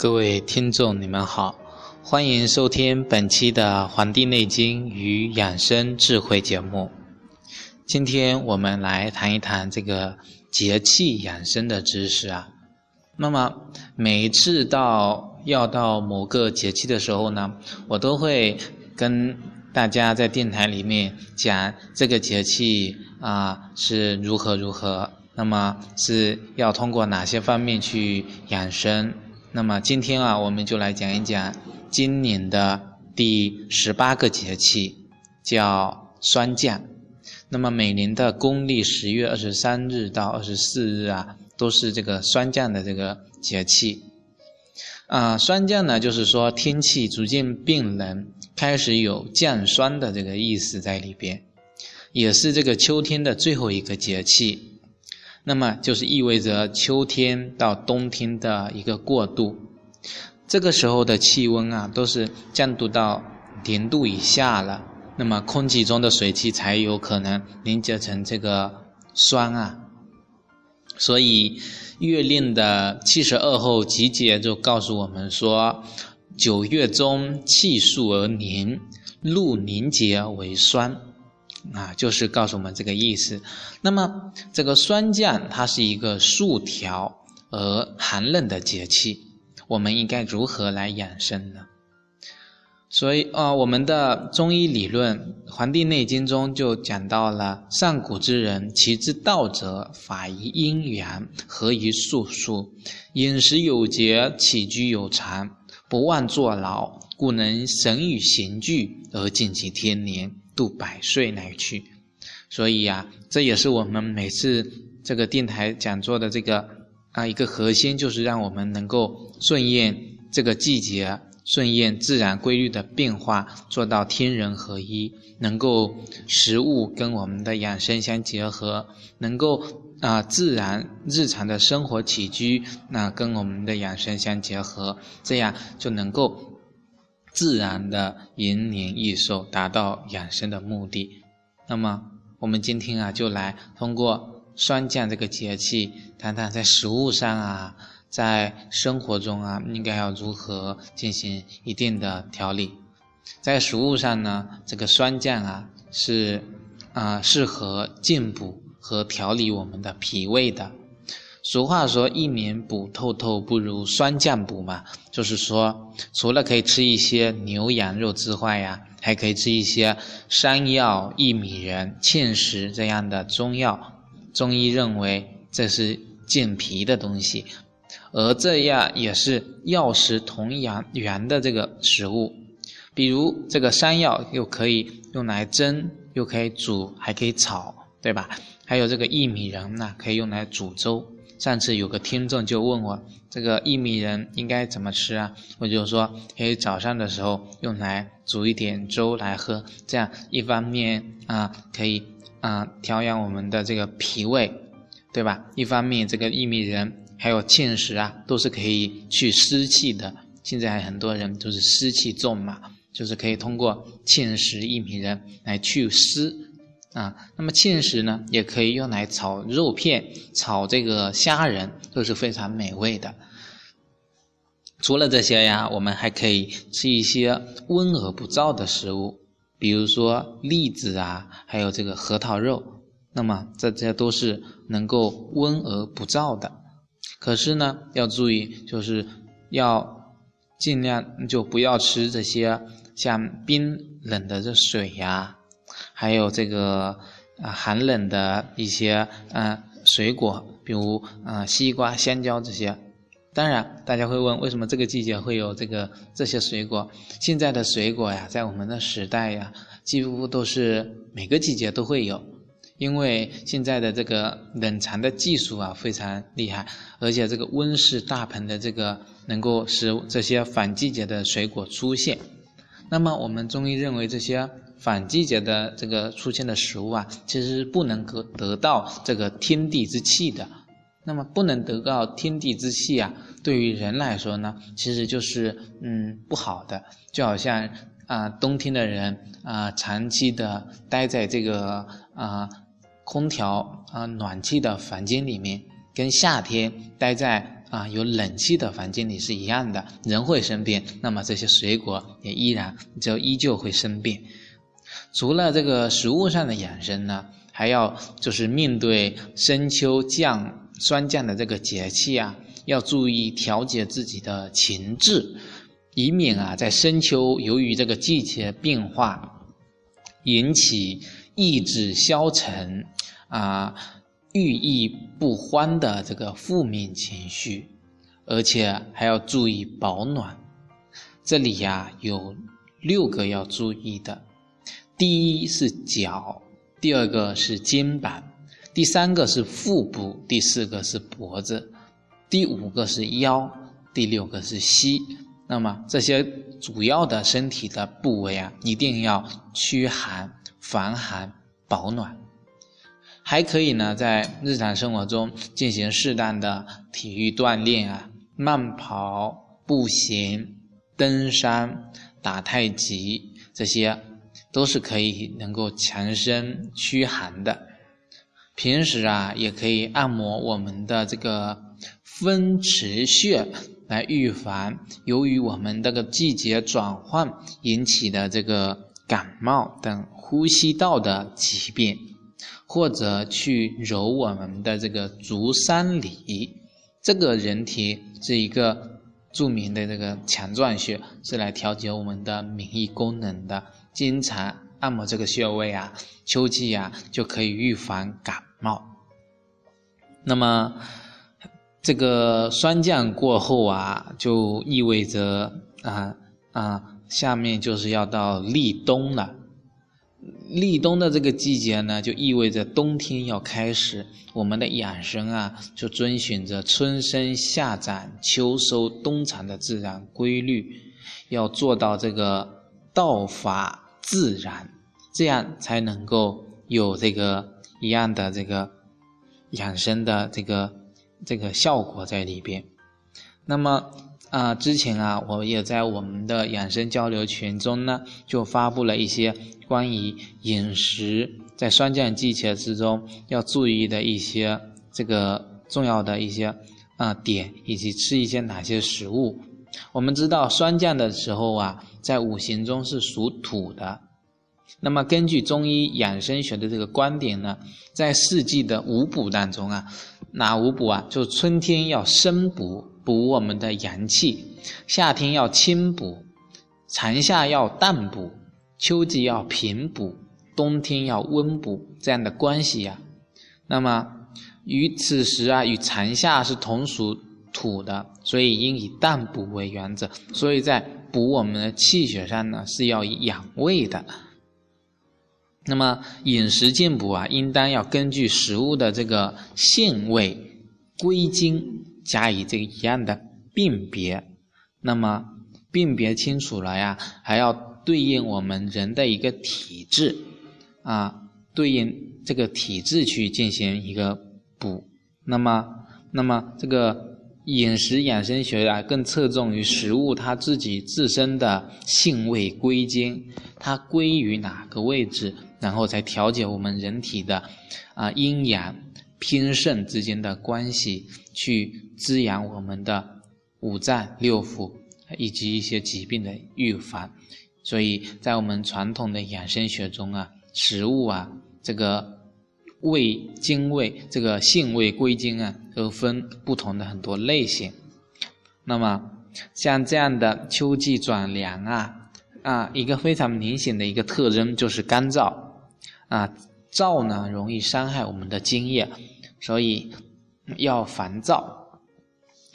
各位听众，你们好，欢迎收听本期的《黄帝内经与养生智慧》节目。今天我们来谈一谈这个节气养生的知识啊。那么每一次到要到某个节气的时候呢，我都会跟大家在电台里面讲这个节气啊是如何如何，那么是要通过哪些方面去养生。那么今天啊，我们就来讲一讲今年的第十八个节气，叫霜降。那么每年的公历十月二十三日到二十四日啊，都是这个霜降的这个节气。啊，霜降呢，就是说天气逐渐变冷，开始有降霜的这个意思在里边，也是这个秋天的最后一个节气。那么就是意味着秋天到冬天的一个过渡，这个时候的气温啊都是降度到零度以下了，那么空气中的水汽才有可能凝结成这个霜啊。所以《月令》的七十二候集解就告诉我们说：九月中气数而凝，露凝结为霜。啊，就是告诉我们这个意思。那么，这个霜降它是一个数调而寒冷的节气，我们应该如何来养生呢？所以啊，我们的中医理论《黄帝内经》中就讲到了：上古之人，其之道者，法于阴阳，合于术数，饮食有节，起居有常，不忘坐劳，故能神与形俱而尽其天年。度百岁来去，所以呀，这也是我们每次这个电台讲座的这个啊一个核心，就是让我们能够顺应这个季节，顺应自然规律的变化，做到天人合一，能够食物跟我们的养生相结合，能够啊自然日常的生活起居那跟我们的养生相结合，这样就能够。自然的延年益寿，达到养生的目的。那么，我们今天啊，就来通过霜降这个节气，谈谈在食物上啊，在生活中啊，应该要如何进行一定的调理。在食物上呢，这个霜降啊，是啊，适合进补和调理我们的脾胃的。俗话说“一年补透透，不如霜降补”嘛，就是说，除了可以吃一些牛羊肉之外呀，还可以吃一些山药、薏米仁、芡实这样的中药。中医认为这是健脾的东西，而这样也是药食同源源的这个食物。比如这个山药又可以用来蒸，又可以煮，还可以炒，对吧？还有这个薏米仁呢，可以用来煮粥。上次有个听众就问我，这个薏米仁应该怎么吃啊？我就说，可以早上的时候用来煮一点粥来喝，这样一方面啊可以啊调养我们的这个脾胃，对吧？一方面这个薏米仁还有芡实啊，都是可以去湿气的。现在很多人都是湿气重嘛，就是可以通过芡实、薏米仁来去湿。啊，那么芡实呢，也可以用来炒肉片、炒这个虾仁，都是非常美味的。除了这些呀，我们还可以吃一些温而不燥的食物，比如说栗子啊，还有这个核桃肉。那么这些都是能够温而不燥的。可是呢，要注意，就是要尽量就不要吃这些像冰冷的这水呀。还有这个啊寒冷的一些啊水果，比如啊西瓜、香蕉这些。当然，大家会问，为什么这个季节会有这个这些水果？现在的水果呀，在我们的时代呀，几乎都是每个季节都会有，因为现在的这个冷藏的技术啊非常厉害，而且这个温室大棚的这个能够使这些反季节的水果出现。那么，我们中医认为这些。反季节的这个出现的食物啊，其实是不能得得到这个天地之气的。那么不能得到天地之气啊，对于人来说呢，其实就是嗯不好的。就好像啊冬天的人啊，长期的待在这个啊空调啊暖气的房间里面，跟夏天待在啊有冷气的房间里是一样的，人会生病，那么这些水果也依然就依旧会生病。除了这个食物上的养生呢，还要就是面对深秋降霜降的这个节气啊，要注意调节自己的情志，以免啊在深秋由于这个季节变化引起意志消沉啊。郁意不欢的这个负面情绪，而且还要注意保暖。这里呀有六个要注意的：第一是脚，第二个是肩膀，第三个是腹部，第四个是脖子，第五个是腰，第六个是膝。那么这些主要的身体的部位啊，一定要驱寒、防寒、保暖。还可以呢，在日常生活中进行适当的体育锻炼啊，慢跑、步行、登山、打太极，这些都是可以能够强身驱寒的。平时啊，也可以按摩我们的这个风池穴，来预防由于我们这个季节转换引起的这个感冒等呼吸道的疾病。或者去揉我们的这个足三里，这个人体是一个著名的这个强壮穴，是来调节我们的免疫功能的。经常按摩这个穴位啊，秋季啊就可以预防感冒。那么这个霜降过后啊，就意味着啊啊，下面就是要到立冬了。立冬的这个季节呢，就意味着冬天要开始。我们的养生啊，就遵循着春生夏长秋收冬藏的自然规律，要做到这个道法自然，这样才能够有这个一样的这个养生的这个这个效果在里边。那么啊，之前啊，我也在我们的养生交流群中呢，就发布了一些。关于饮食在霜降季节之中要注意的一些这个重要的一些啊点，以及吃一些哪些食物。我们知道霜降的时候啊，在五行中是属土的。那么根据中医养生学的这个观点呢，在四季的五补当中啊，哪五补啊？就春天要生补，补我们的阳气；夏天要清补，长夏要淡补。秋季要平补，冬天要温补，这样的关系呀。那么与此时啊，与长夏是同属土的，所以应以淡补为原则。所以在补我们的气血上呢，是要以养胃的。那么饮食进补啊，应当要根据食物的这个性味、归经加以这个一样的辨别。那么辨别清楚了呀，还要。对应我们人的一个体质，啊，对应这个体质去进行一个补。那么，那么这个饮食养生学啊，更侧重于食物它自己自身的性味归经，它归于哪个位置，然后才调节我们人体的啊阴阳偏盛之间的关系，去滋养我们的五脏六腑以及一些疾病的预防。所以在我们传统的养生学中啊，食物啊，这个味精味，这个性味归经啊，都分不同的很多类型。那么像这样的秋季转凉啊，啊，一个非常明显的一个特征就是干燥啊，燥呢容易伤害我们的津液，所以要防燥。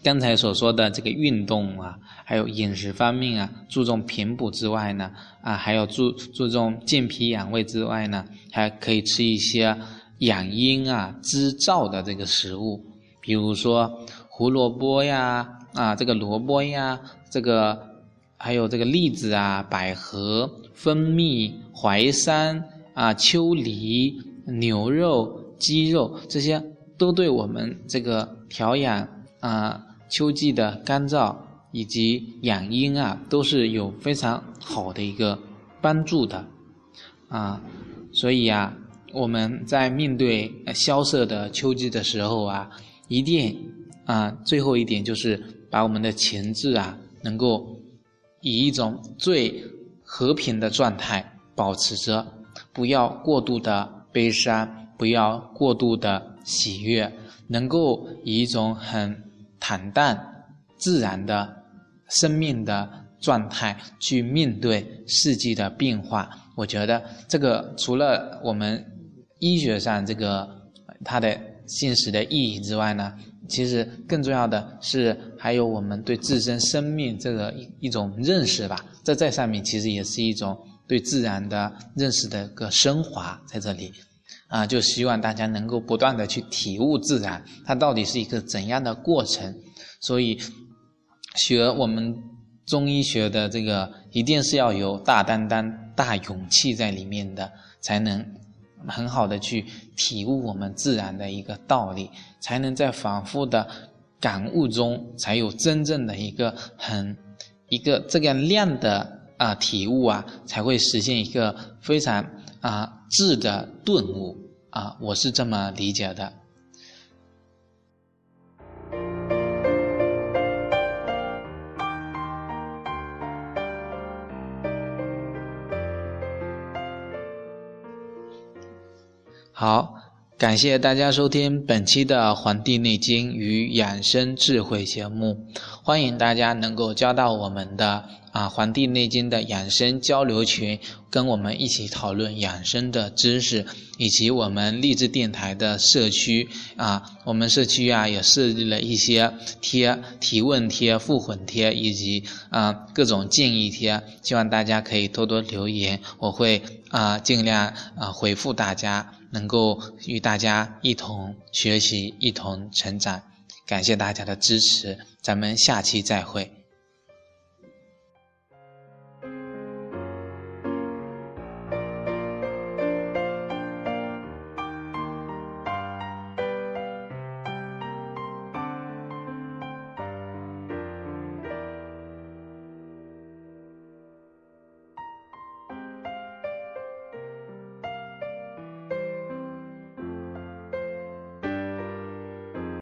刚才所说的这个运动啊，还有饮食方面啊，注重平补之外呢，啊，还要注注重健脾养胃之外呢，还可以吃一些养阴啊、滋燥的这个食物，比如说胡萝卜呀，啊，这个萝卜呀，这个还有这个栗子啊、百合、蜂蜜、淮山啊、秋梨、牛肉、鸡肉这些，都对我们这个调养啊。秋季的干燥以及养阴啊，都是有非常好的一个帮助的啊，所以啊，我们在面对萧瑟的秋季的时候啊，一定啊，最后一点就是把我们的情志啊，能够以一种最和平的状态保持着，不要过度的悲伤，不要过度的喜悦，能够以一种很坦荡、自然的生命的状态去面对世纪的变化。我觉得这个除了我们医学上这个它的现实的意义之外呢，其实更重要的是还有我们对自身生命这个一一种认识吧。这在上面其实也是一种对自然的认识的一个升华在这里，啊，就希望大家能够不断的去体悟自然，它到底是一个怎样的过程。所以学我们中医学的这个，一定是要有大担当。大勇气在里面的，才能很好的去体悟我们自然的一个道理，才能在反复的感悟中，才有真正的一个很一个这个量的啊体悟啊，才会实现一个非常啊质的顿悟啊，我是这么理解的。好，感谢大家收听本期的《黄帝内经与养生智慧》节目，欢迎大家能够加到我们的啊《黄帝内经》的养生交流群，跟我们一起讨论养生的知识，以及我们励志电台的社区。啊，我们社区啊也设立了一些贴、提问贴、复混贴，以及啊各种建议贴，希望大家可以多多留言，我会啊尽量啊回复大家。能够与大家一同学习，一同成长，感谢大家的支持，咱们下期再会。